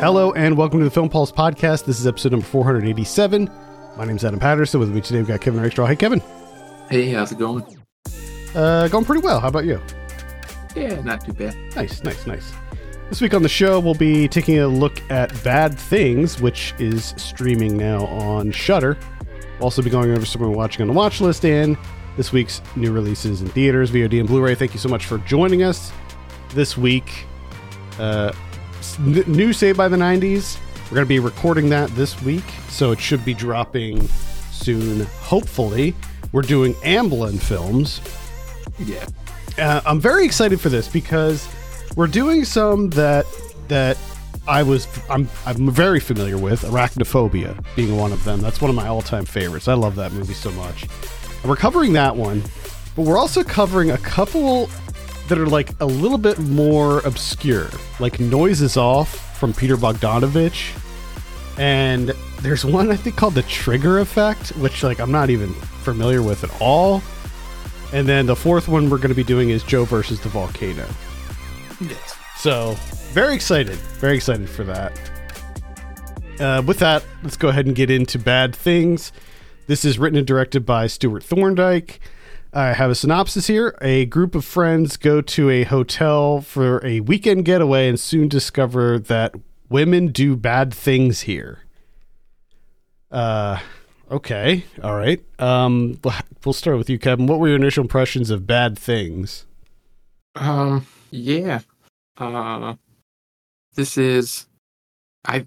Hello and welcome to the Film Pulse podcast. This is episode number 487. My name is Adam Patterson. With me today, we've got Kevin Rakestraw. Hey, Kevin. Hey, how's it going? Uh, going pretty well. How about you? Yeah, not too bad. Nice, nice, nice. This week on the show, we'll be taking a look at Bad Things, which is streaming now on Shudder. We'll also be going over some we're watching on the watch list and this week's new releases in theaters, VOD, and Blu-ray. Thank you so much for joining us this week. Uh, n- new Saved by the 90s. We're going to be recording that this week, so it should be dropping soon, hopefully. We're doing Amblin films. Yeah. Uh, I'm very excited for this because we're doing some that that I was I'm I'm very familiar with. Arachnophobia being one of them. That's one of my all-time favorites. I love that movie so much. We're covering that one, but we're also covering a couple that are like a little bit more obscure, like Noises Off from Peter Bogdanovich. And there's one I think called The Trigger Effect, which like I'm not even familiar with at all. And then the fourth one we're going to be doing is Joe versus the volcano. Yes. So very excited, very excited for that. Uh, with that, let's go ahead and get into bad things. This is written and directed by Stewart Thorndike. I have a synopsis here. A group of friends go to a hotel for a weekend getaway and soon discover that women do bad things here. Uh, okay, all right. Um, we'll- start with you, Kevin. What were your initial impressions of bad things? Um. Yeah. Uh. This is. I.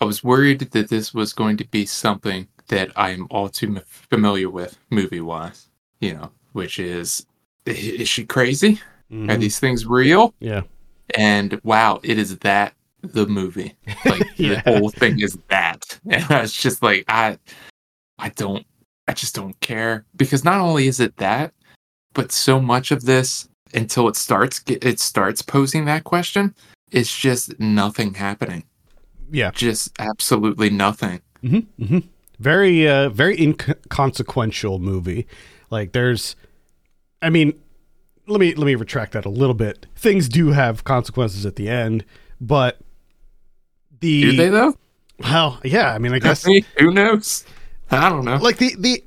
I was worried that this was going to be something that I'm all too m- familiar with, movie wise. You know, which is, is she crazy? Are Mhm. these things real? Yeah. And wow, it is that the movie. Like Yeah. the whole thing is that. And I was just like, I I don't I just don't care. Because not only is it that, but so much of this until it starts it starts posing that question, it's just nothing happening. Yeah. Just absolutely nothing. hmm hmm Very, uh, very inconsequential movie. Like there's, I mean, let me let me retract that a little bit. Things do have consequences at the end, but the Do they though? well, yeah. I mean, I guess Who knows? I don't know. like the the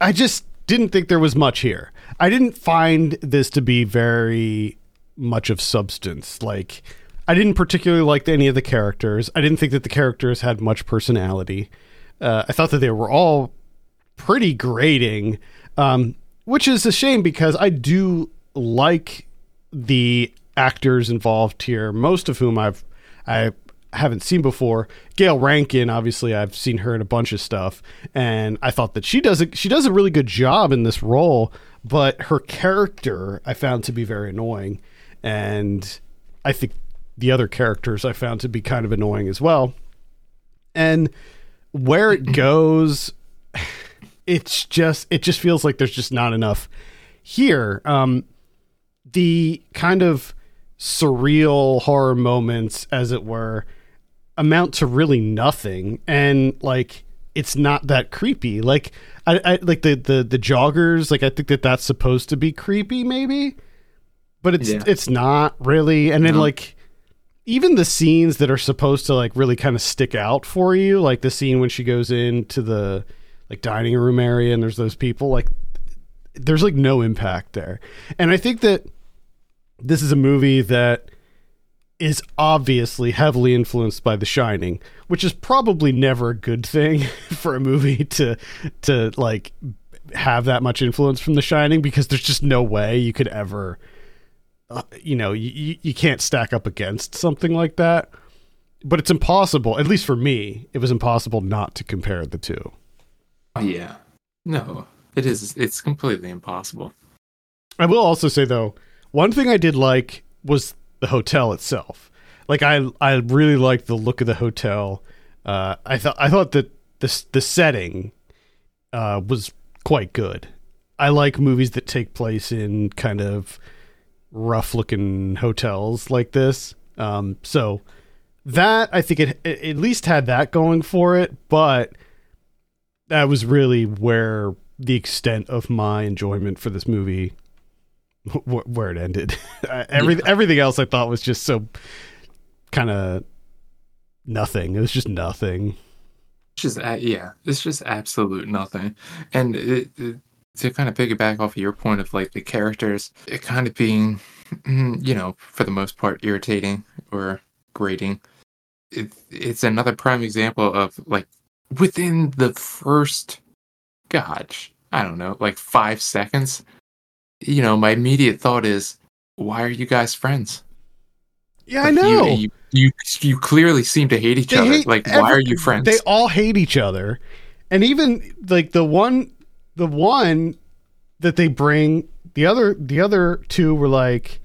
I just didn't think there was much here. I didn't find this to be very much of substance. Like I didn't particularly like any of the characters. I didn't think that the characters had much personality. Uh, I thought that they were all pretty grating, um, which is a shame because I do like the actors involved here, most of whom I've I haven't seen before. Gayle Rankin, obviously, I've seen her in a bunch of stuff, and I thought that she does a, she does a really good job in this role. But her character, I found to be very annoying, and I think the other characters I found to be kind of annoying as well. And where it goes, it's just it just feels like there's just not enough here. Um, the kind of surreal horror moments, as it were, amount to really nothing, and like it's not that creepy. Like I, I like the the the joggers. Like I think that that's supposed to be creepy, maybe, but it's Yeah. it's not really. And then No. like even the scenes that are supposed to like really kind of stick out for you, like the scene when she goes into the like dining room area and there's those people, like there's like no impact there. And I think that this is a movie that is obviously heavily influenced by The Shining, which is probably never a good thing for a movie to to like have that much influence from The Shining because there's just no way you could ever uh, you know, you, you can't stack up against something like that. But it's impossible, at least for me, it was impossible not to compare the two. Yeah. No. It is it's completely impossible. I will also say though, one thing I did like was the hotel itself. Like I I really liked the look of the hotel. Uh, I thought I thought that the the setting uh, was quite good. I like movies that take place in kind of rough looking hotels like this. Um, so that I think it, it at least had that going for it, but that was really where the extent of my enjoyment for this movie wh- where it ended. Every, Everything else I thought was just so kind of nothing. It was just nothing. Just uh, yeah, it's just absolute nothing. And it, it, to kind of piggyback off of your point of like the characters, it kind of being, mm, you know, for the most part, irritating or grating. It, it's another prime example of like within the first, gosh, I don't know, like five seconds. You know, my immediate thought is, why are you guys friends? Yeah, Like, I know. You, you, you, you clearly seem to hate each They other. hate like, why are you friends? They all hate each other, and even like the one, the one that they bring, the other, the other two were like,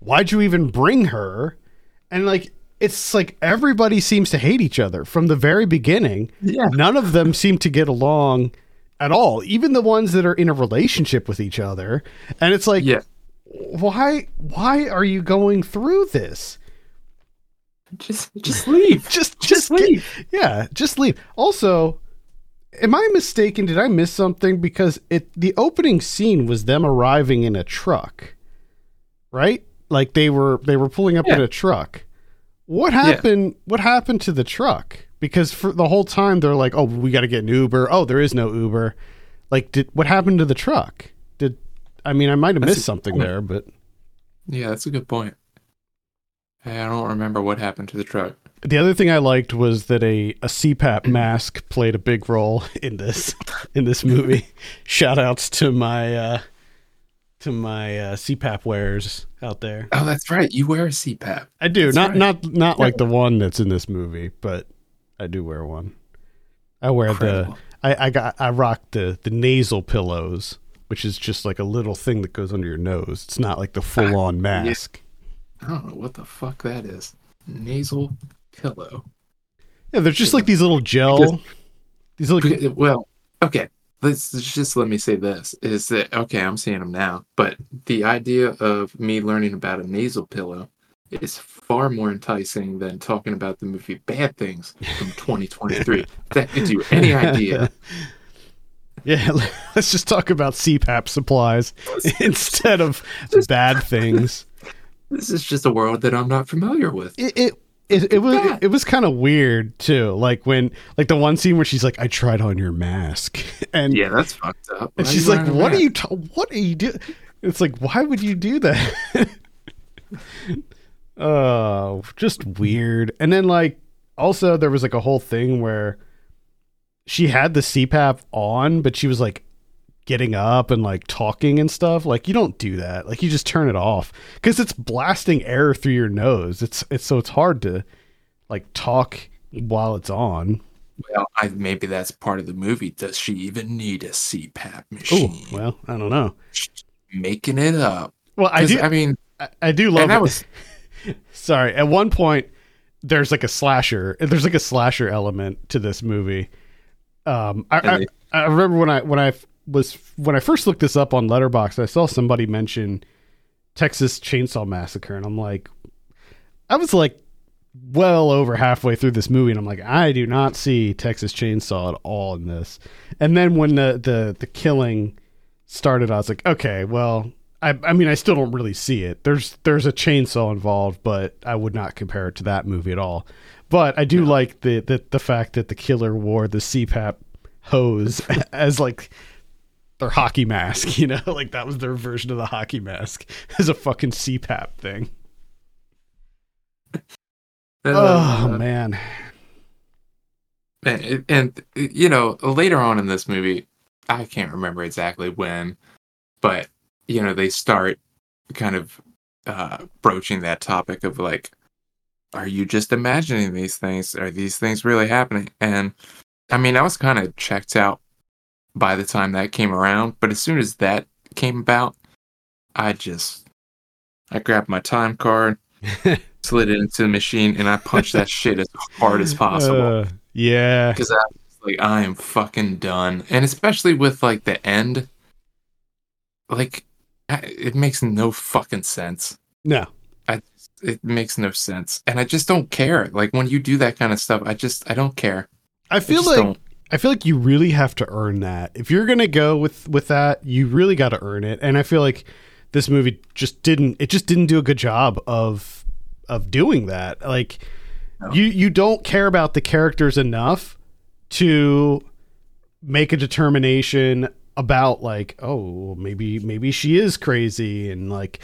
"Why'd you even bring her?" And like, it's like everybody seems to hate each other from the very beginning. yeah. None of them seem to get along at all. Even the ones that are in a relationship with each other, and it's like, Yeah. why, why are you going through this? Just just leave. Just, Just just, get- leave. yeah, just leave. Also, am I mistaken? Did I miss something? Because it the opening scene was them arriving in a truck, right? Like they were they were pulling up in a truck. What happened? What happened to the truck? Because for the whole time they're like, "Oh, we got to get an Uber." Oh, there is no Uber. Like, did what happened to the truck? Did I mean I might have missed something point. there, but Yeah, that's a good point. I don't remember what happened to the truck. The other thing I liked was that a, a CPAP mask played a big role in this in this movie. Shout outs to my uh, to my uh, CPAP wearers out there. Oh, that's right. You wear a CPAP. I do That's not right. not not like the one that's in this movie, but I do wear one. I wear Incredible. the I, I got I rock the the nasal pillows, which is just like a little thing that goes under your nose. It's not like the full on mask. I don't know what the fuck that is. Nasal pillow. Yeah, they're just like these little gel. These little Because- Well, okay. Let's just let me say this: is that okay? I'm seeing them now, but the idea of me learning about a nasal pillow is far more enticing than talking about the movie Bad Things from 2023. that gives you any idea. Yeah, let's just talk about CPAP supplies instead of bad things. This is just a world that I'm not familiar with. It it it, it was Yeah. it was kind of weird too. Like when like the one scene where she's like, "I tried on your mask," and Yeah, that's fucked up. and she's like, "What are you? T- what are you doing?" It's like, why would you do that? Oh, just weird. And then like also there was like a whole thing where she had the CPAP on, but she was like getting up and like talking and stuff. Like you don't do that. Like you just turn it off because it's blasting air through your nose. It's it's so it's hard to like talk while it's on. Well, I, maybe that's part of the movie. Does she even need a CPAP Oh machine? well, I don't know. Making it up. Well, i do. I mean, I, I do love that it. was Sorry. At one point, there's like a slasher. There's like a slasher element to this movie. Um, I, I, I remember when I when I was when I first looked this up on Letterboxd, I saw somebody mention Texas Chainsaw Massacre, and I'm like, I was like well over halfway through this movie, and I'm like, I do not see Texas Chainsaw at all in this. And then when the the the killing started, I was like, okay, well, I I mean, I still don't really see it. There's there's a chainsaw involved, but I would not compare it to that movie at all. But I do like the, the the fact that the killer wore the CPAP hose as like their hockey mask, you know, like that was their version of the hockey mask as a fucking CPAP thing. Oh man. and, and you know, later on in this movie, I can't remember exactly when, but you know, they start kind of uh, broaching that topic of like, are you just imagining these things? Are these things really happening? And I mean, I was kind of checked out by the time that came around, but as soon as that came about, I just I grabbed my time card, slid it into the machine, and I punched that shit as hard as possible Uh, yeah. because I was like, I am fucking done, and especially with like the end, like I- it makes no fucking sense. No. It makes no sense, and I just don't care. Like when you do that kind of stuff, I just I don't care. I I feel just like don't. I feel like you really have to earn that. If you're gonna go with with that, you really got to earn it. And I feel like this movie just didn't it just didn't do a good job of of doing that. Like No. you you don't care about the characters enough to make a determination about like oh maybe maybe she is crazy and like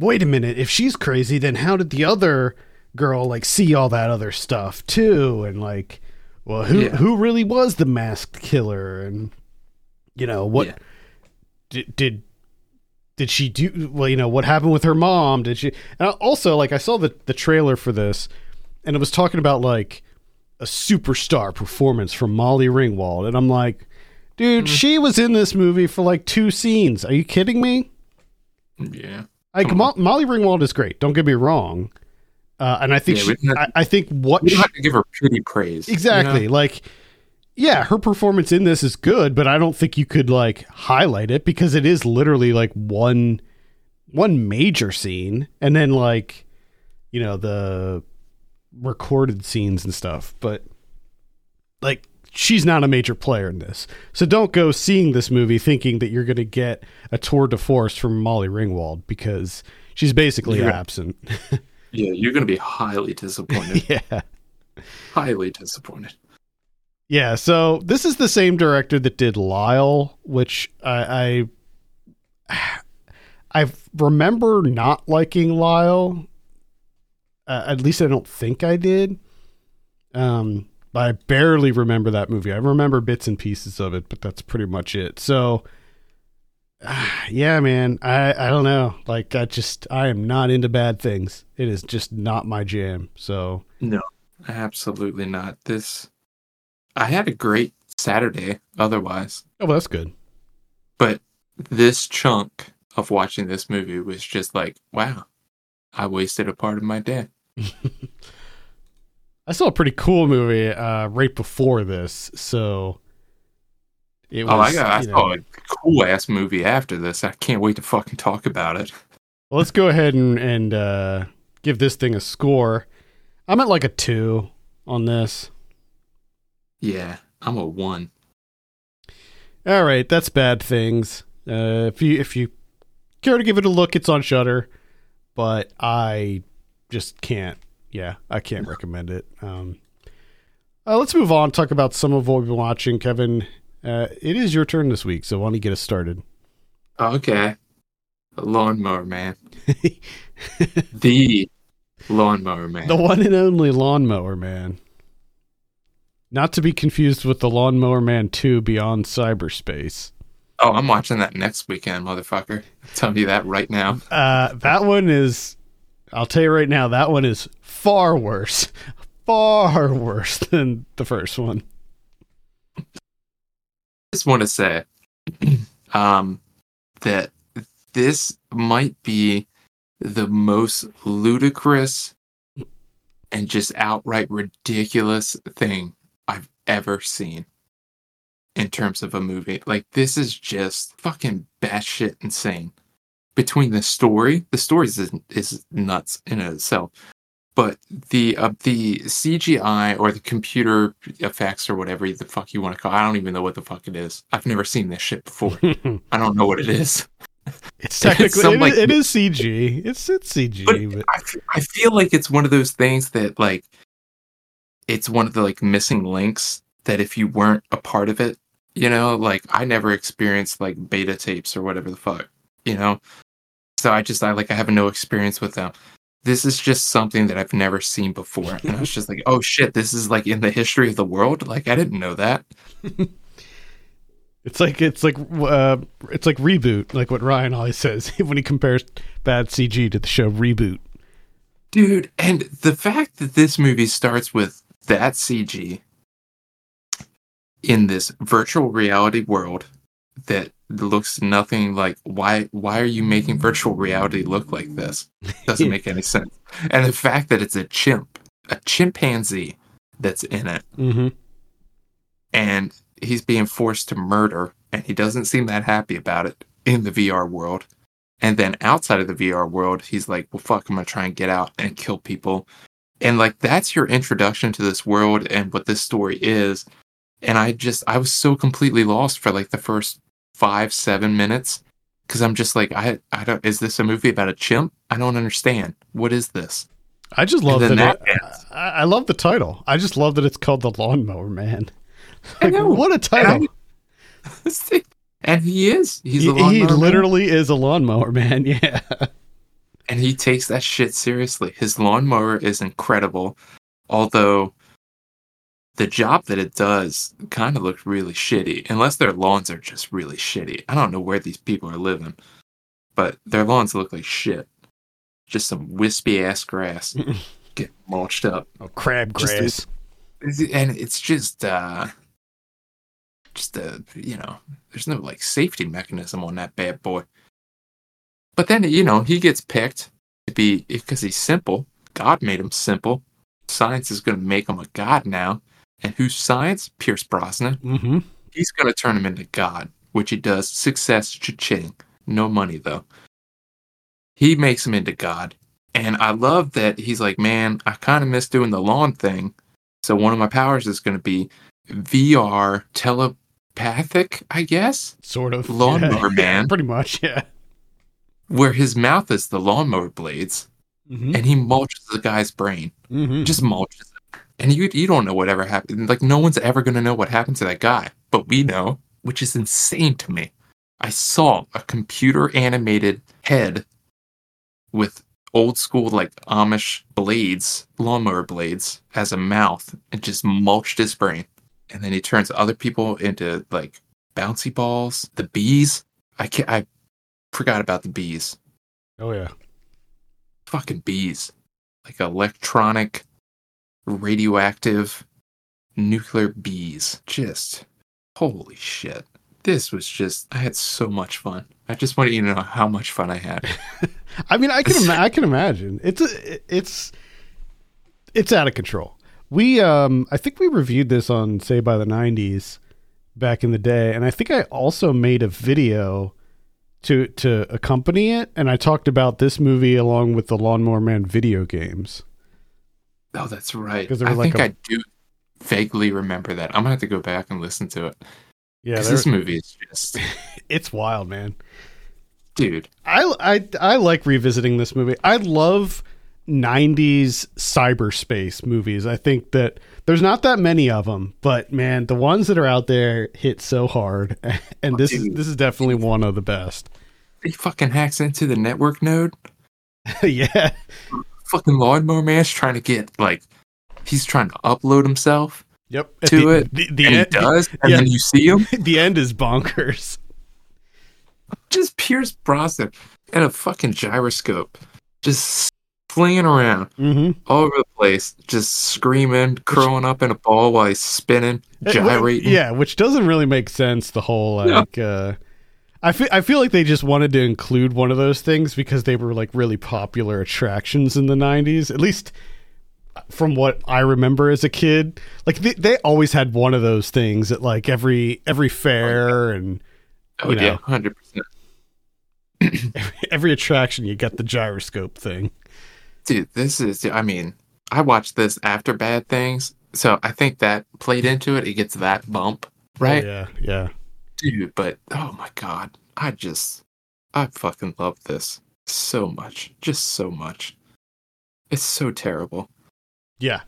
wait a minute if she's crazy then how did the other girl like see all that other stuff too and like well who Yeah. who really was the masked killer? And you know what Yeah. did did did she do well you know what happened with her mom? Did she and also like i saw the the trailer for this and it was talking about like a superstar performance from molly ringwald. And i'm like dude mm. she was in this movie for like two scenes. Are you kidding me? Yeah. like Mo- molly ringwald is great. Don't get me wrong uh, and i think Yeah, she, I, I think what We she, have to give her pretty praise. you Exactly. know? Like, yeah, her performance in this is good, but I don't think you could like highlight it because it is literally like one one major scene and then like you know the recorded scenes and stuff. But like she's not a major player in this. So don't go seeing this movie thinking that you're going to get a tour de force from Molly Ringwald because she's basically Yeah. absent. Yeah, you're going to be highly disappointed. yeah. highly disappointed. Yeah, so this is the same director that did Lyle, which I I, I remember not liking Lyle. Uh, at least I don't think I did. Um, but I barely remember that movie. I remember bits and pieces of it, but that's pretty much it. So, yeah, man, I I don't know. Like I just I am not into bad things. It is just not my jam. So, No, absolutely not. This, I had a great Saturday otherwise, oh, well, that's good. but this chunk of watching this movie was just like, wow, I wasted a part of my day. I saw a pretty cool movie uh, right before this, so it was. oh, I got, I know- saw a cool ass movie after this. I can't wait to fucking talk about it. Well, let's go ahead and and uh, give this thing a score. I'm at like a two on this. Yeah, I'm a one. All right, that's bad things. Uh, if you if you care to give it a look, it's on Shudder, but I just can't. Yeah, I can't recommend it. Um, uh, let's move on. Talk about some of what we've been watching, Kevin. Uh, it is your turn this week, so why don't you get us started? Okay, Lawnmower Man, the Lawnmower Man. The one and only Lawnmower Man. Not to be confused with the Lawnmower Man 2 Beyond Cyberspace. Oh, I'm watching that next weekend, motherfucker. I'm telling you that right now. Uh, that one is, I'll tell you right now, that one is far worse. Far worse than the first one. Just want to say um, that this might be the most ludicrous and just outright ridiculous thing I've ever seen in terms of a movie. Like, this is just fucking batshit insane. Between the story, the story is, is nuts in itself. But the uh, the CGI or the computer effects or whatever the fuck you want to call, It, I don't even know what the fuck it is. I've never seen this shit before. I don't know what it is. It's technically, some, it, like- is, it is CG. It's, it's CG, But but, I, I feel like it's one of those things that like it's one of the like missing links that if you weren't a part of it, you know, like I never experienced like beta tapes or whatever the fuck, you know. So I just I like I have no experience with them. This is just something that I've never seen before, and I was just like, "Oh shit, this is like in the history of the world." Like I didn't know that. it's like, it's like, uh, it's like reboot, like what Ryan always says when he compares bad CG to the show Reboot. Dude, and the fact that this movie starts with that CG in this virtual reality world that looks nothing like why why are you making virtual reality look like this? Doesn't make any sense. And the fact that it's a chimp, a chimpanzee that's in it Mm-hmm. and he's being forced to murder and he doesn't seem that happy about it in the VR world. And then outside of the VR world, he's like, well, fuck, I'm to try and get out and kill people. And like, that's your introduction to this world and what this story is. And I just, I was so completely lost for like the first five, seven minutes. because I'm just like, I, I don't. Is this a movie about a chimp? I don't understand. What is this? I just love that. then it- that I, I love the title. I just love that it's called the Lawnmower Man. I Like, know. what a title! and he is. He's he a lawnmower he man. literally is a lawnmower man. Yeah. and he takes that shit seriously. His lawnmower is incredible, although the job that it does kind of looks really shitty. Unless their lawns are just really shitty. I don't know where these people are living, but their lawns look like shit. Just some wispy ass grass get mulched up, Oh, crab Just grass. and it's just uh, just a you know, there's no like safety mechanism on that bad boy. But then you know he gets picked to be because he's simple. God made him simple. Science is going to make him a god now. And who's science? Pierce Brosnan. Mm-hmm. He's going to turn him into God, which he does. Success, cha-ching. No money though. He makes him into God. And I love that he's like, man, I kind of miss doing the lawn thing. So one of my powers is going to be VR telepathic, I guess, Sort of. lawnmower Yeah. man, Pretty much. Yeah. where his mouth is the lawnmower blades, Mm-hmm. and he mulches the guy's brain. Mm-hmm. Just mulches. And you you don't know whatever happened. Like no one's ever gonna know what happened to that guy, but we know, which is insane to me. I saw a computer animated head with old school like Amish blades, lawnmower blades, as a mouth, and just mulched his brain. And then he turns other people into like bouncy balls. The bees. I can't. I forgot about the bees. Oh yeah. Fucking bees. Like electronic, radioactive, nuclear bees. Just holy shit. This was just. I had so much fun. I just want you to know how much fun I had. I mean, I can ima- I can imagine. It's a, it's it's out of control. We um I think we reviewed this on say by the 90s back in the day and I think I also made a video to to accompany it and I talked about this movie along with the Lawnmower Man video games. Oh, that's right. 'Cause there I like think a- I do vaguely remember that. I'm gonna have to go back and listen to it. Yeah, this movie is just, it's wild, man. dude. I, I I like revisiting this movie. I love 90s cyberspace movies. I think that there's not that many of them, but man, the ones that are out there hit so hard. And oh, this is this is definitely one of the best. He fucking hacks into the network node. yeah. Fucking lawnmower man's trying to get like, he's trying to upload himself Yep. To the, it, The, the, and end, he does, and yeah. then you see him. the, end is bonkers. just Pierce Brosnan and a fucking gyroscope, just flinging around Mm-hmm. all over the place, just screaming, curling up in a ball while he's spinning, gyrating. Yeah, which doesn't really make sense. The whole No. like, uh, I feel I feel like they just wanted to include one of those things because they were like really popular attractions in the '90s. At least uh, from what I remember as a kid, like they, they always had one of those things at like every every fair and Oh you know. yeah, hundred percent, every attraction. You got the gyroscope thing. dude. This is. I mean, I watched this after Bad Things, so I think that played into it. It gets that bump, right, Oh, yeah, yeah. Dude? But oh my god, I just, I fucking love this so much, just so much. It's so terrible. Yeah.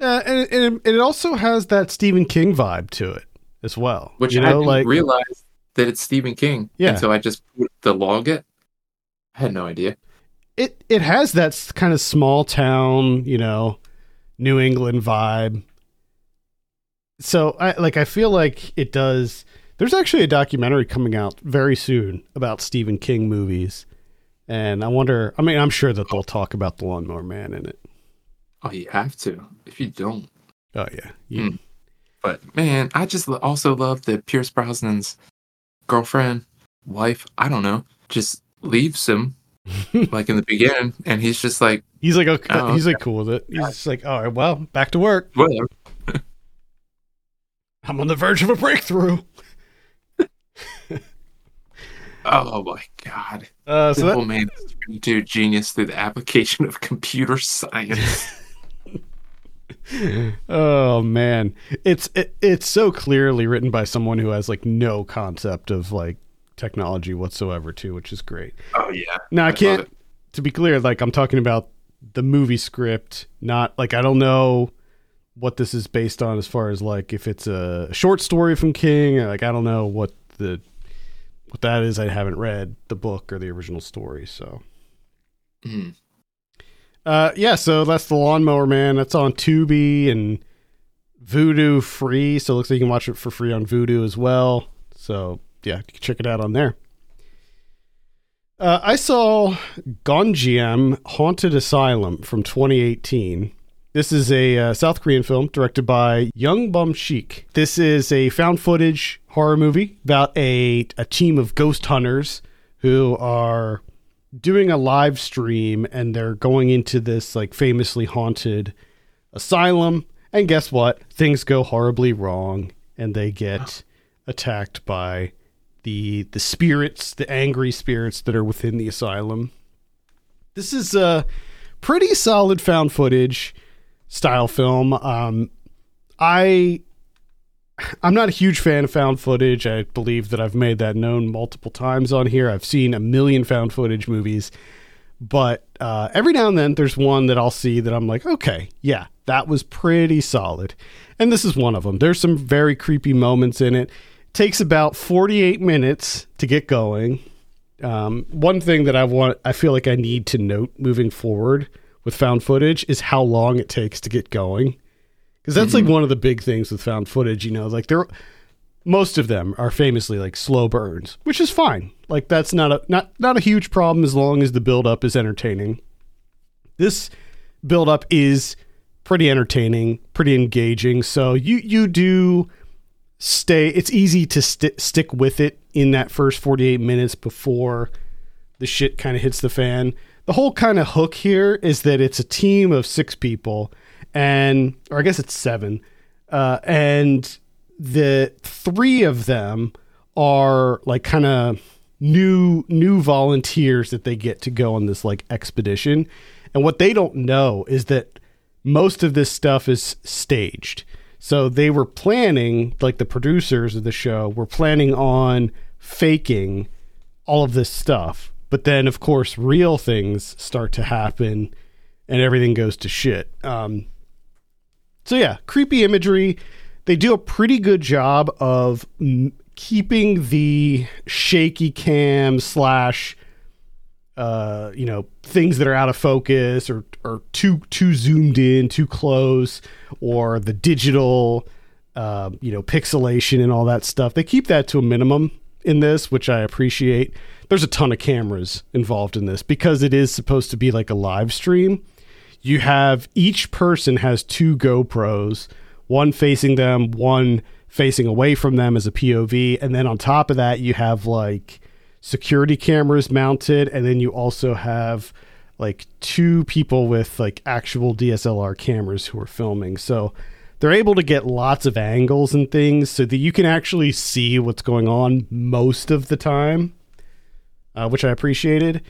Uh, and, and it also has that Stephen King vibe to it as well. Which you I know, didn't like realize that it's Stephen King Yeah. So I just put the log it. I had no idea. it it has that kind of small town, you know, New England vibe. So I like I feel like it does. There's actually a documentary coming out very soon about Stephen King movies, and I wonder. I mean, I'm sure that they'll talk about the Lawnmower Man in it. Oh, you have to. If you don't, Oh yeah, Hmm. but man, I just also love that Pierce Brosnan's girlfriend, wife, I don't know, just leaves him like in the beginning, and he's just like, he's like okay, Oh, he's like cool with it. He's just like, all right, well, back to work. whatever. I'm on the verge of a breakthrough. Oh my god, Uh, so the that, man into genius through the application of computer science. oh man it's it, it's so clearly written by someone who has like no concept of like technology whatsoever too, which is great. Oh yeah. Now I, love can't. To be clear, like I'm talking about the movie script, not like I don't know what this is based on as far as like if it's a short story from King. Like I don't know what the what that is. I haven't read the book or the original story, so. Mhm. Uh, yeah, so that's the Lawnmower Man. That's on Tubi and Vudu free. So it looks like you can watch it for free on Vudu as well. So yeah, you can check it out on there. Uh, I saw Gonjiam Haunted Asylum from 2018. This is a uh, South Korean film directed by Jung Bum-shik. This is a found footage horror movie about a, a team of ghost hunters who are doing a live stream and they're going into this like famously haunted asylum. And guess what? Things go horribly wrong and they get attacked by the the spirits, the angry spirits that are within the asylum. This is a pretty solid found footage style film. Um, I I'm not a huge fan of found footage. I believe that I've made that known multiple times on here. I've seen a million found footage movies, but uh, every now and then there's one that I'll see that I'm like, okay, yeah, that was pretty solid. And this is one of them. There's some very creepy moments in it. Takes about 48 minutes to get going. Um, one thing that I want, I feel like I need to note moving forward with found footage is how long it takes to get going. Because that's like mm-hmm. one of the big things with found footage, you know, like there, most of them are famously like slow burns, which is fine. Like that's not a not not a huge problem as long as the build up is entertaining. This build up is pretty entertaining, pretty engaging. So you you do stay. It's easy to sti stick with it in that first forty eight minutes before the shit kind of hits the fan. The whole kind of hook here is that it's a team of six people, and or I guess it's seven, uh, and the three of them are like kind of new new volunteers that they get to go on this like expedition, and what they don't know is that most of this stuff is staged. So they were planning, like the producers of the show were planning on faking all of this stuff. But then, of course, real things start to happen and everything goes to shit. Um, so, yeah, creepy imagery. They do a pretty good job of mm, keeping the shaky cam slash uh, you know, things that are out of focus or or too too zoomed in, too close, or the digital, uh, you know, pixelation and all that stuff. They keep that to a minimum in this, which I appreciate. There's a ton of cameras involved in this because it is supposed to be like a live stream. You have each person has two GoPros, one facing them, one facing away from them as a POV, and then on top of that, you have like security cameras mounted and then you also have like two people with like actual DSLR cameras who are filming. So they're able to get lots of angles and things so that you can actually see what's going on most of the time, uh, which I appreciated.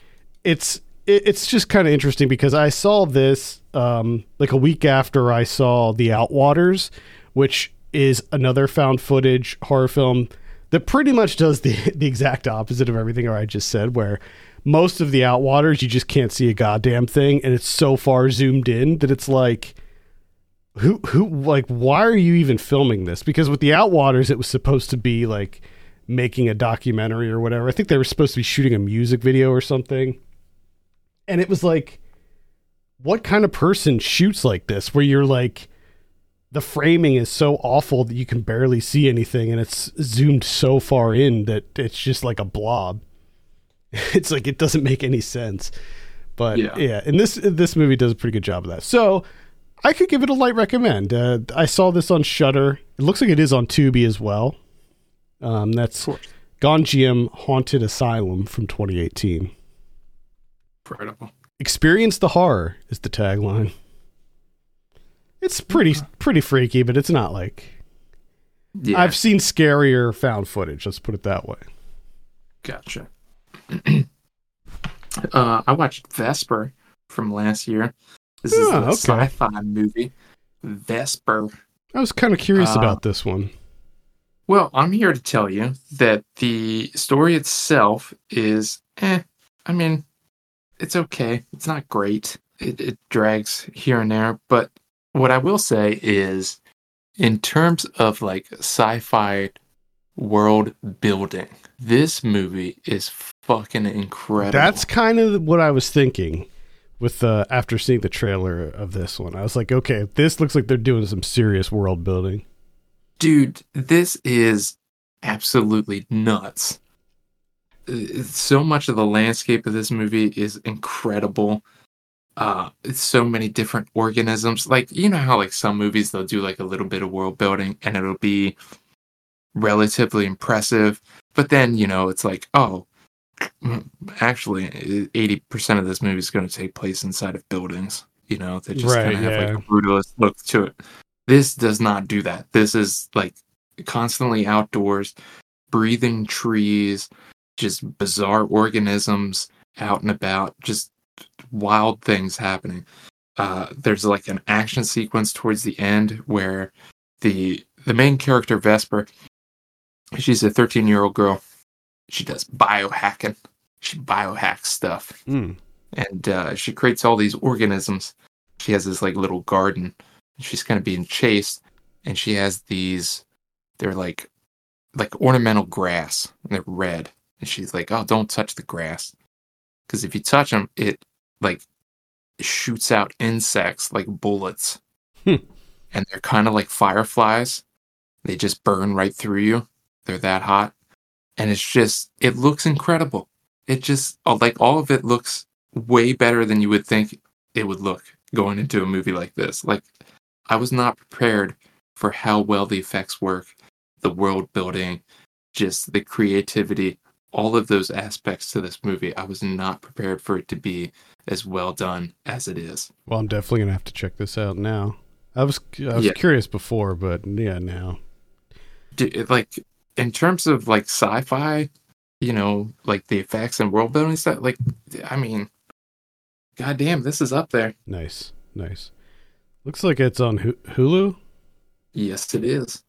It's it, it's just kind of interesting because I saw this um, like a week after I saw The Outwaters, which is another found footage horror film that pretty much does the the exact opposite of everything I just said, where most of the outwaters you just can't see a goddamn thing, and it's so far zoomed in that it's like, who who like why are you even filming this? Because with the outwaters, it was supposed to be like making a documentary or whatever. I think they were supposed to be shooting a music video or something, and it was like, what kind of person shoots like this? Where you're like the framing is so awful that you can barely see anything and it's zoomed so far in that it's just like a blob it's like it doesn't make any sense but yeah, Yeah. and this this movie does a pretty good job of that so i could give it a light recommend uh, i saw this on Shudder it looks like it is on tubi as well um, that's gonjiam haunted asylum from 2018 Incredible. experience the horror is the tagline it's pretty pretty freaky but it's not like Yeah. I've seen scarier found footage. Let's put it that way. Gotcha. uh, I watched Vesper from last year. This is Oh, a okay. sci-fi movie. Vesper. I was kind of curious Uh, about this one. Well, I'm here to tell you that the story itself is, eh. I mean, it's okay. It's not great. It, it drags here and there. But what I will say is, in terms of like sci fi world building, this movie is fucking incredible. That's kind of what I was thinking with uh, after seeing the trailer of this one. I was like, okay, this looks like they're doing some serious world building. Dude, this is absolutely nuts. So much of the landscape of this movie is incredible. Uh, it's so many different organisms. Like, you know how like some movies they'll do like a little bit of world building and it'll be relatively impressive, but then, you know, it's like, oh, actually 80% of this movie is going to take place inside of buildings, you know, they just Right, kind of have yeah. like a brutalist look to it. This does not do that. This is like constantly outdoors, breathing trees, just bizarre organisms out and about, just wild things happening. Uh, there's like an action sequence towards the end where the the main character Vesper, she's a 13 year old girl. She does biohacking. She biohacks stuff Mm. and uh, she creates all these organisms. She has this like little garden. She's kind of being chased, and she has these. They're like, like ornamental grass. And they're red, and she's like, "Oh, don't touch the grass, because if you touch them, it like shoots out insects like bullets, Hmm. and they're kind of like fireflies. They just burn right through you. They're that hot, and it's just it looks incredible. It just like all of it looks way better than you would think it would look going into a movie like this. Like I was not prepared for how well the effects work, the world building, just the creativity, all of those aspects to this movie. I was not prepared for it to be as well done as it is. Well, I'm definitely gonna have to check this out now. I was I was Yeah. curious before, but yeah, now. Like in terms of like sci-fi, you know, like the effects and world building stuff, like I mean, goddamn, this is up there. Nice, nice. Looks like it's on Hulu. Yes, it is.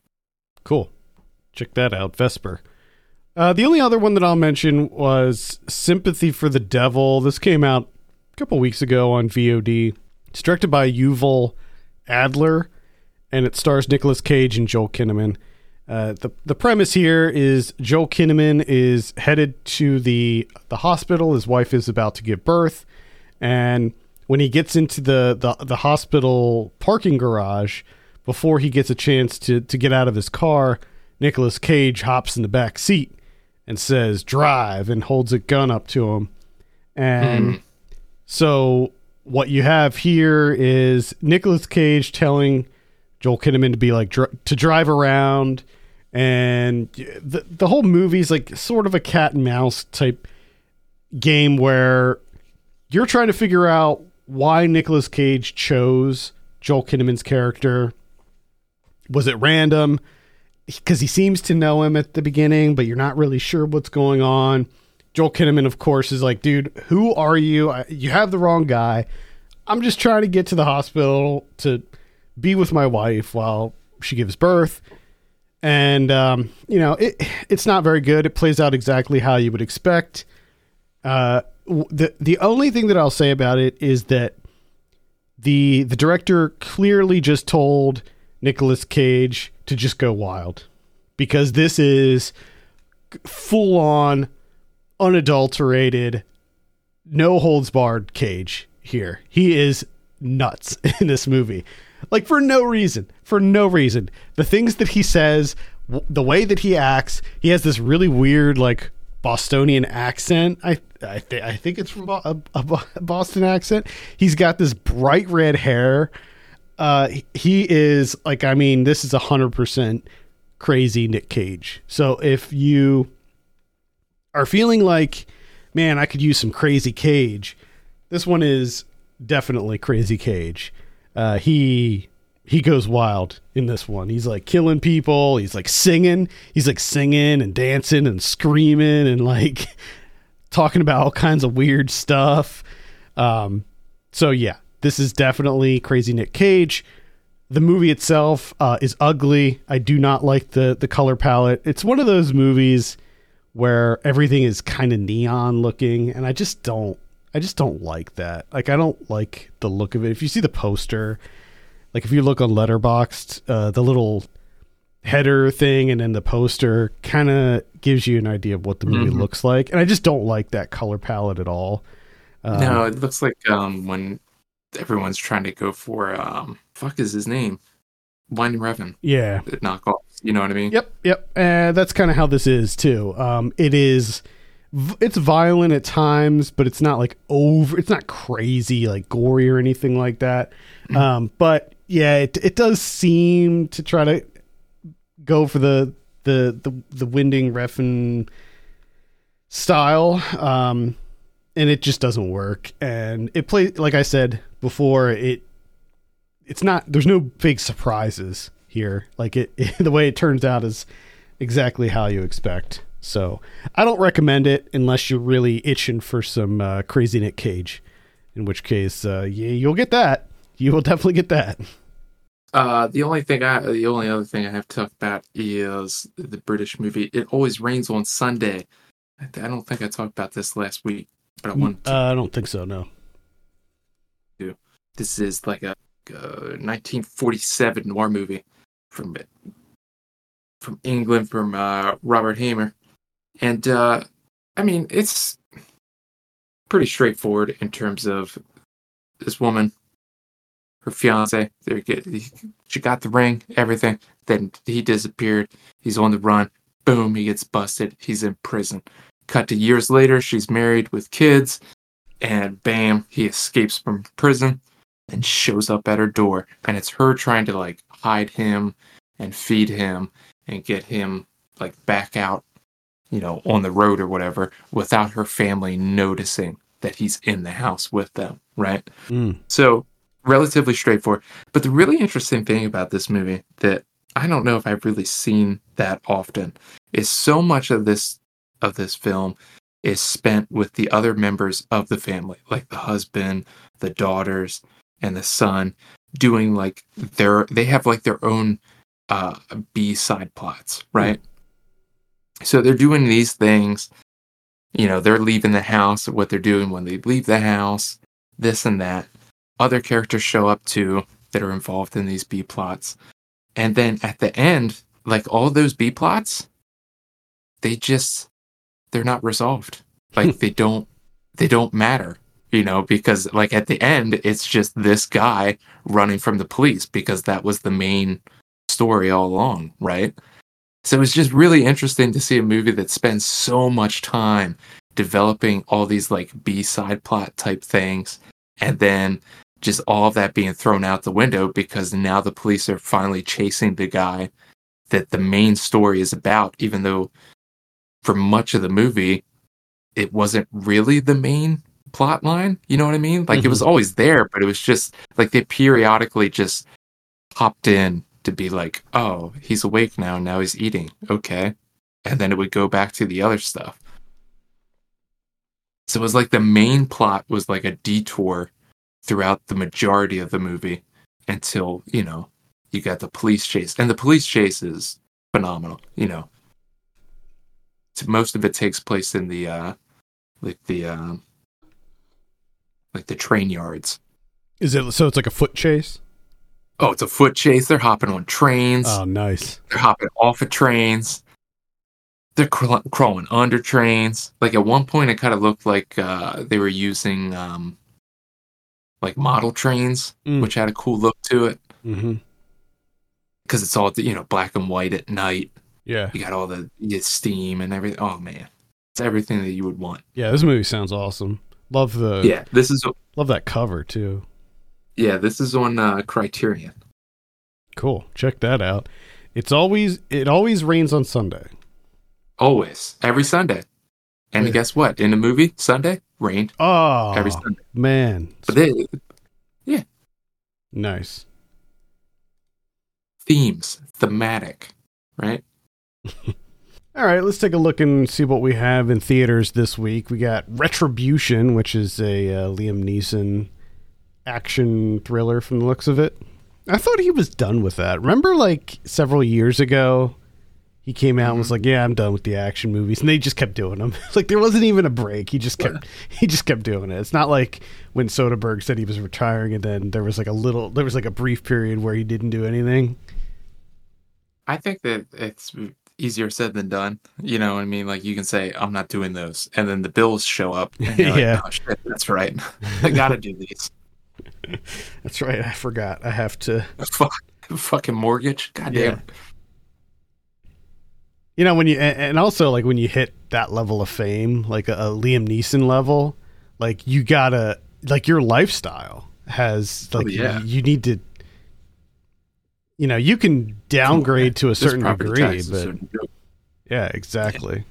Cool. Check that out, Vesper. Uh, the only other one that I'll mention was Sympathy for the Devil. This came out a couple weeks ago on VOD. It's directed by Yuval Adler, and it stars Nicolas Cage and Joel Kinnaman. Uh, the the premise here is Joel Kinnaman is headed to the the hospital. His wife is about to give birth, and when he gets into the, the, the hospital parking garage, before he gets a chance to, to get out of his car, Nicolas Cage hops in the back seat and says, Drive, and holds a gun up to him. And hmm. so what you have here is Nicolas Cage telling Joel Kinnaman to be like, dr- to drive around. And the, the whole movie's like sort of a cat and mouse type game where you're trying to figure out why Nicolas Cage chose Joel Kinnaman's character. Was it random? Because he seems to know him at the beginning, but you're not really sure what's going on. Joel Kinnaman, of course, is like, dude, who are you? I, you have the wrong guy. I'm just trying to get to the hospital to be with my wife while she gives birth. And, um, you know, it, it's not very good. It plays out exactly how you would expect. Uh, the the only thing that I'll say about it is that the the director clearly just told Nicolas Cage to just go wild because this is full on unadulterated no holds barred Cage here. He is nuts in this movie. Like for no reason, for no reason. The things that he says, the way that he acts, he has this really weird like Bostonian accent. I I, th- I think it's from Bo- a, a Boston accent. He's got this bright red hair. Uh, he- is like I mean, this is a hundred percent crazy Nick Cage. So if you are feeling like, man, I could use some crazy Cage, this one is definitely crazy Cage. Uh, he he goes wild in this one. He's like killing people. He's like singing. He's like singing and dancing and screaming and like talking about all kinds of weird stuff. Um, so yeah, this is definitely crazy Nick Cage. the movie itself uh, is ugly. I do not like the the color palette. It's one of those movies where everything is kind of neon looking, and I just don't. I just don't like that. Like I don't like the look of it. If you see the poster, like if you look on Letterboxd, uh, the little header thing and then the poster kind of gives you an idea of what the movie Mhm. looks like, and I just don't like that color palette at all. Um, no, it looks like um when everyone's trying to go for um fuck is his name, Winding Refn, yeah, the knockoff. You know what I mean? Yep, yep. Uh, that's kind of how this is too. Um, it is, it's violent at times, but it's not like over. It's not crazy like gory or anything like that. Um, but yeah, it it does seem to try to go for the the the the winding Refn style. Um, and it just doesn't work. And it plays like I said before. It it's not. There's no big surprises here. Like it, the way it turns out is exactly how you expect. So I don't recommend it unless you're really itching for some uh, crazy Nick Cage. In which case, uh, yeah, you'll get that. You will definitely get that. Uh, the only thing I, the only other thing I have to talk about is the British movie. It always rains on Sunday. I, I don't think I talked about this last week, but I want. Uh, I don't think so. No. this is like a, uh 1947 noir movie from from England from uh, Robert Hamer, and uh, I mean it's pretty straightforward in terms of this woman, her fiance. They get she got the ring, everything. Then he disappeared. He's on the run. Boom, he gets busted. He's in prison. Cut to years later, she's married with kids, and bam, he escapes from prison and shows up at her door and it's her trying to like hide him and feed him and get him like back out you know on the road or whatever without her family noticing that he's in the house with them right Mm. so relatively straightforward. But the really interesting thing about this movie that i don't know if i've really seen that often is so much of this of this film is spent with the other members of the family like the husband the daughters and the son doing like their they have like their own uh b side plots right? So they're doing these things you know they're leaving the house what they're doing when they leave the house this and that other characters show up too that are involved in these b plots. And then at the end like all those b plots they just they're not resolved. Like they don't they don't matter you know because like at the end it's just this guy running from the police because that was the main story all along right? So it's just really interesting to see a movie that spends so much time developing all these like b-side plot type things and then just all of that being thrown out the window because now the police are finally chasing the guy that the main story is about even though for much of the movie it wasn't really the main plot line. You know what I mean? Like it was mm-hmm. always there, but it was just like they periodically just popped in to be like, oh, he's awake now. Now he's eating. Okay. And then it would go back to the other stuff. So it was like the main plot was like a detour throughout the majority of the movie until, you know, you got the police chase. And the police chase is phenomenal, you know. Most of it takes place in the uh like the um like the train yards. Is it so? It's like a foot chase. Oh, it's a foot chase. They're hopping on trains. Oh, nice. They're hopping off of trains. They're craw- crawling under trains. Like at one point, it kind of looked like uh, they were using um, like model trains, Mm. which had a cool look to it because it's all you know black and white at night. Yeah, You got all the steam and everything. Oh man, it's everything that you would want. yeah. This movie sounds awesome. Love the Yeah, this is love that cover too. yeah, this is on uh, Criterion. Cool. Check that out. It's always it always rains on Sunday. Always, every Sunday. And Yeah. guess what? In the movie, Sunday rained Oh every Sunday. man, But they nice. themes, thematic, right? All right, let's take a look and see what we have in theaters this week. We got Retribution, which is a uh, Liam Neeson action thriller from the looks of it. I thought he was done with that. Remember, like several years ago, he came out and was mm-hmm. like, "Yeah, I'm done with the action movies," and they just kept doing them. like there wasn't even a break. He just kept he just kept doing it. It's not like when Soderbergh said he was retiring, and then there was like a little there was like a brief period where he didn't do anything. I think that it's easier said than done. You know what I mean? Like you can say, I'm not doing those. And then the bills show up. And you're like, Yeah. "Oh, shit, that's right. I gotta do these. That's right. I forgot. I have to. Fuck, fucking mortgage. God damn. You know when you and also like when you hit that level of fame, like a, a Liam Neeson level, like you gotta like your lifestyle has like Oh, yeah. you, you need to. You know, you can downgrade to a certain degree, but joke. Yeah, exactly.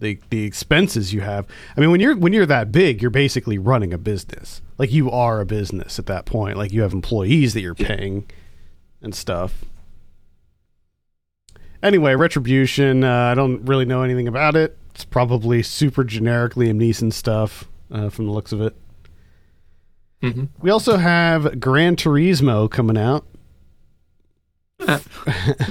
The the expenses you have. I mean, when you're when you're that big, you're basically running a business. Like you are a business at that point. Like you have employees that you're Yeah. paying and stuff. Anyway, Retribution. Uh, I don't really know anything about it. It's probably super generic Liam Neeson stuff uh, from the looks of it. Mhm. We also have Gran Turismo coming out.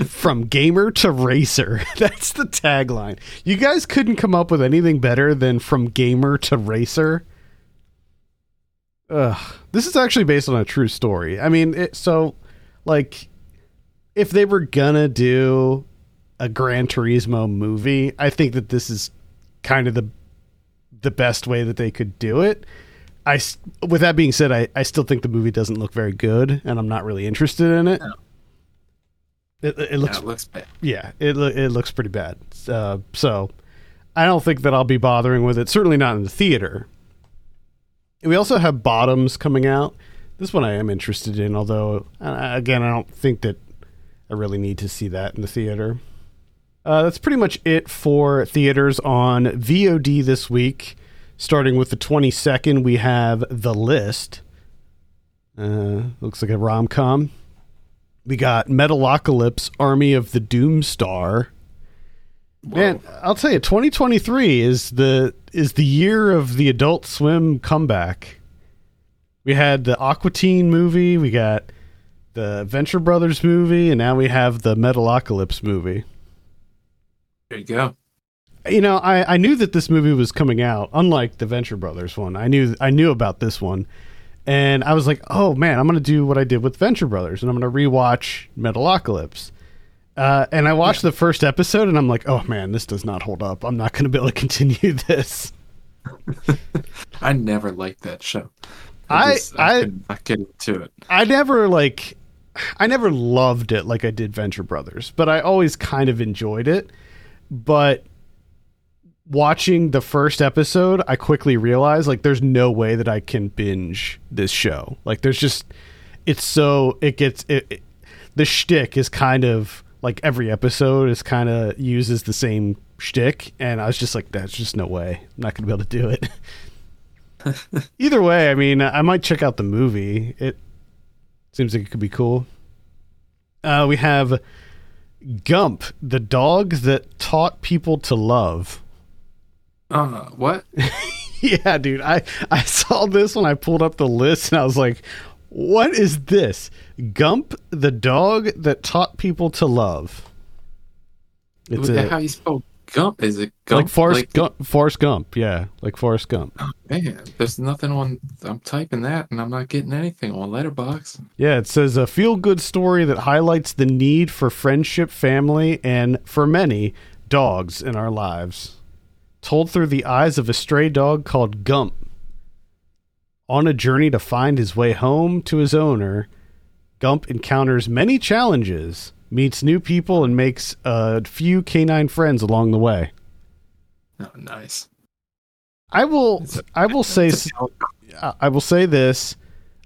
From gamer to racer. That's the tagline. You guys couldn't come up with anything better than from gamer to racer. Ugh. This is actually based on a true story. I mean, it, so like if they were gonna do a Gran Turismo movie, I think that this is kind of the the best way that they could do it. I with that being said, I, I still think the movie doesn't look very good, and I'm not really interested in it. No. It, it looks it looks bad. yeah, it it looks pretty bad. Uh, so I don't think that I'll be bothering with it. Certainly not in the theater. We also have Bottoms coming out. This one I am interested in, although uh, again I don't think that I really need to see that in the theater. Uh, that's pretty much it for theaters on VOD this week. Starting with the 22nd, we have The List. Uh, looks like a rom com. We got Metalocalypse, Army of the Doomstar. Man, I'll tell you, 2023 is the is the year of the Adult Swim comeback. We had the Aqua Teen movie, we got the Venture Brothers movie, and now we have the Metalocalypse movie. There you go. You know, I, I knew that this movie was coming out, unlike the Venture Brothers one. I knew I knew about this one, and I was like, "Oh man, I'm going to do what I did with Venture Brothers, and I'm going to rewatch Metalocalypse." Uh, and I watched the first episode, and I'm like, "Oh man, this does not hold up. I'm not going to be able to continue this." I never liked that show. I- just- I- could not get into it. I never like I never loved it like I did Venture Brothers, but I always kind of enjoyed it. But watching the first episode, I quickly realized like there's no way that I can binge this show. Like there's just it's so it gets it, it the shtick is kind of like every episode is kind of uses the same shtick, and I was just like, "That's just no way. I'm not gonna be able to do it." Either way, I mean, I might check out the movie. It seems like it could be cool. Uh, we have Gump, the dog that taught people to love. Uh, what? yeah, dude. I I saw this when I pulled up the list, and I was like, "What is this?" Gump, the dog that taught people to love. It's a, how you spell Gump. Is it Gump? like Forrest Gump, Forrest Gump. Yeah, like Forrest Gump. Man, there's nothing on. I'm typing that and I'm not getting anything on Letterboxd. Yeah, it says a feel good story that highlights the need for friendship, family, and for many, dogs in our lives. Told through the eyes of a stray dog called Gump. On a journey to find his way home to his owner, Gump encounters many challenges, meets new people, and makes a few canine friends along the way. Oh, nice. I will I will say I will say this.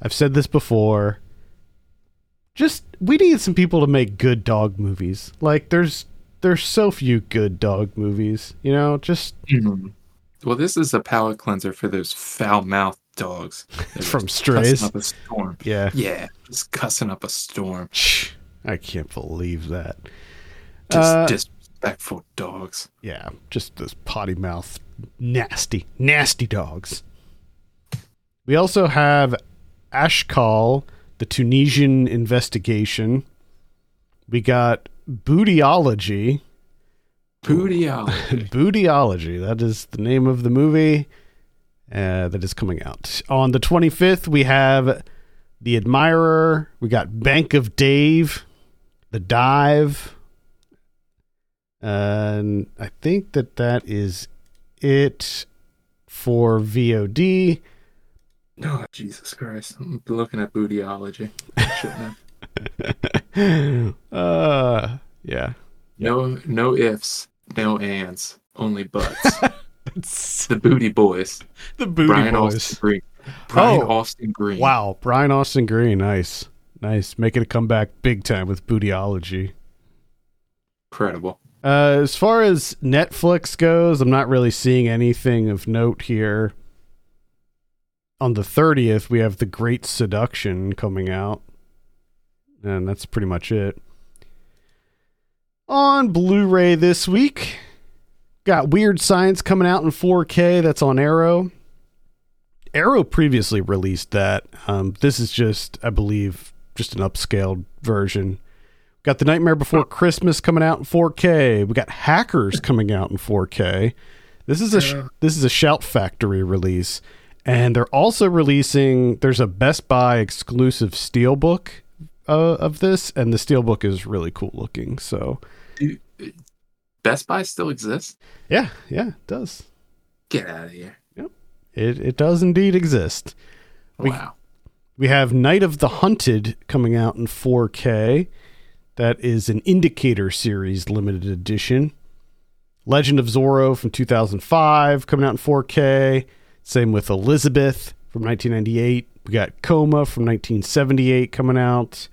I've said this before. Just we need some people to make good dog movies. Like there's there's so few good dog movies. You know, just Mhm. Well, this is a palate cleanser for those foul mouthed dogs. From Strays? Up a storm. yeah. Yeah, just cussing up a storm. I can't believe that. Just Uh, disrespectful dogs. Yeah, just those potty mouth, nasty, nasty dogs. We also have Ashkal, The Tunisian Investigation. We got Bootyology. Bootyology. Bootyology. That is the name of the movie uh, that is coming out. On the 25th, we have The Admirer. We got Bank of Dave. The Dive. And I think that that is it for VOD. oh, Jesus Christ. I'm looking at bootyology. Uh, yeah. No, no ifs, no ands, only buts. the Booty Boys. the Booty Brian Boys. Austin Green. Brian Oh. Austin Green. Wow, Brian Austin Green, nice, nice, making a comeback big time with Bootyology. Incredible. Uh, as far as Netflix goes, I'm not really seeing anything of note here. On the 30th, we have The Great Seduction coming out, and that's pretty much it. On Blu-ray this week, got Weird Science coming out in 4K. That's on Arrow. Arrow previously released that. Um, this is just, I believe, just an upscaled version. Got The Nightmare Before Christmas coming out in 4K. We got Hackers coming out in 4K. This is a Yeah. this is a Shout Factory release, and they're also releasing. There's a Best Buy exclusive steelbook uh, of this, and the steelbook is really cool looking. So Best Buy still exists? yeah, yeah, it does. Get out of here. Yep, It it does indeed exist. We- Wow. We have Night of the Hunted coming out in 4K. That is an Indicator series limited edition. Legend of Zorro from 2005 coming out in 4K. Same with Elizabeth from 1998. We got Coma from 1978 coming out.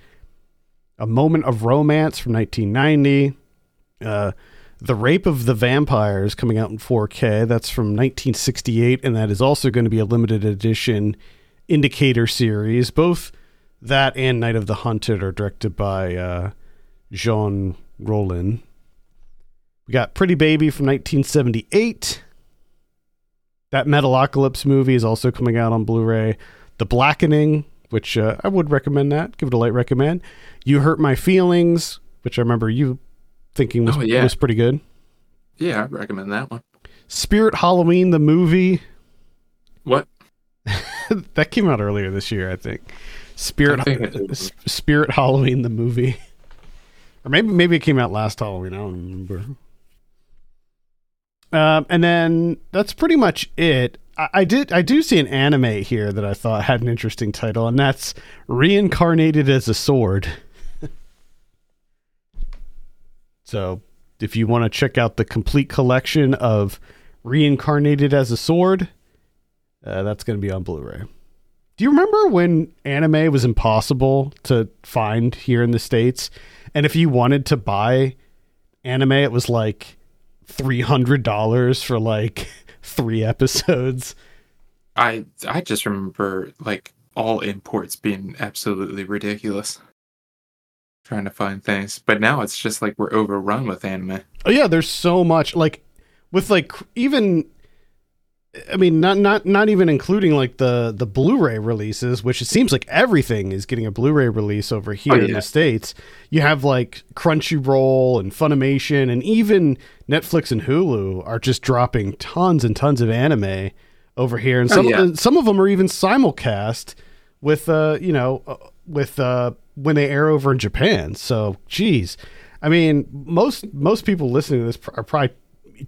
A Moment of Romance from 1990. Uh, the Rape of the Vampires coming out in 4K. That's from 1968, and that is also going to be a limited edition Indicator series. Both that and Night of the Hunted are directed by uh, Jean Rollin. We got Pretty Baby from 1978. That Metalocalypse movie is also coming out on Blu-ray. The Blackening, which uh, I would recommend that. Give it a light recommend. You Hurt My Feelings, which I remember you thinking was, Oh, yeah. was pretty good. Yeah, I recommend that one. Spirit Halloween, the movie. What? that came out earlier this year, I think. Spirit I think it did. S- Spirit Halloween the movie, or maybe maybe it came out last Halloween. I don't remember. Um, and then that's pretty much it. I, I did I do see an anime here that I thought had an interesting title, and that's Reincarnated as a Sword. so, if you want to check out the complete collection of Reincarnated as a Sword, uh, that's going to be on Blu-ray. Do you remember when anime was impossible to find here in the states? And if you wanted to buy anime, it was like three hundred dollars for like three episodes. I I just remember like all imports being absolutely ridiculous. Trying to find things, but now it's just like we're overrun with anime. Oh yeah, there's so much like with like even I mean not not not even including like the the Blu-ray releases, which it seems like everything is getting a Blu-ray release over here Oh, in the states. You have like Crunchyroll and Funimation and even Netflix and Hulu are just dropping tons and tons of anime over here and Oh, some yeah. of, some of them are even simulcast with uh you know uh, with uh when they air over in Japan. So, geez. I mean, most most people listening to this are probably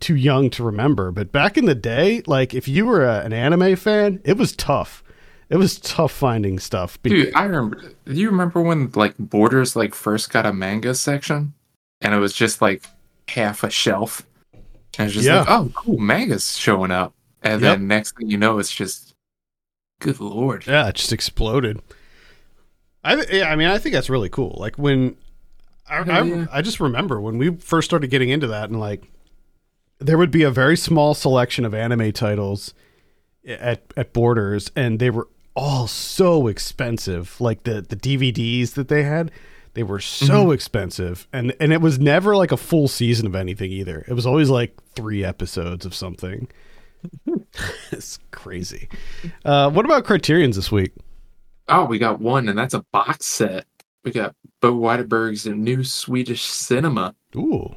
too young to remember, but back in the day, like if you were a, an anime fan, it was tough. It was tough finding stuff. Be- Dude, I remember. Do you remember when like Borders like first got a manga section, and it was just like half a shelf, and it's just Yeah. like, oh, cool, manga's showing up, and Yep. then next thing you know, it's just, good lord. Yeah, it just exploded. I yeah, I mean, I think that's really cool. Like when I, I. I just remember when we first started getting into that, and like there would be a very small selection of anime titles at at Borders, and they were all so expensive. Like the the DVDs that they had, they were so expensive, and and it was never like a full season of anything either. It was always like three episodes of something. it's crazy. Uh, what about Criterion's this week? Oh, we got one, and that's a box set. We got Bo Widerberg's new Swedish cinema, Ooh.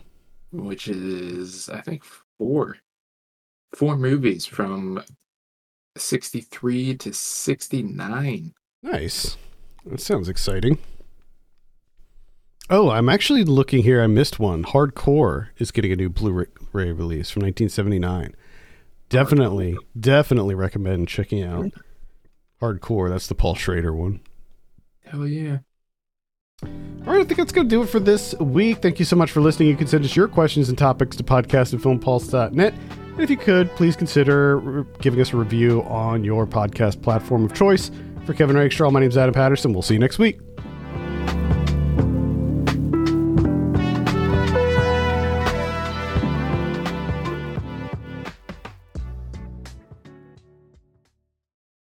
Which is I think four, four movies from sixty three to sixty nine. Nice. That sounds exciting. Oh, I'm actually looking here. I missed one. Hardcore is getting a new Blu-ray release from 1979. Definitely, definitely recommend checking out Hardcore. That's the Paul Schrader one. Hell yeah! All right, I think that's going to do it for this week. Thank you so much for listening. You can send us your questions and topics to podcast at filmpulse.net. And if you could, please consider giving us a review on your podcast platform of choice. For Kevin Rakestraw, my name is Adam Patterson. We'll see you next week.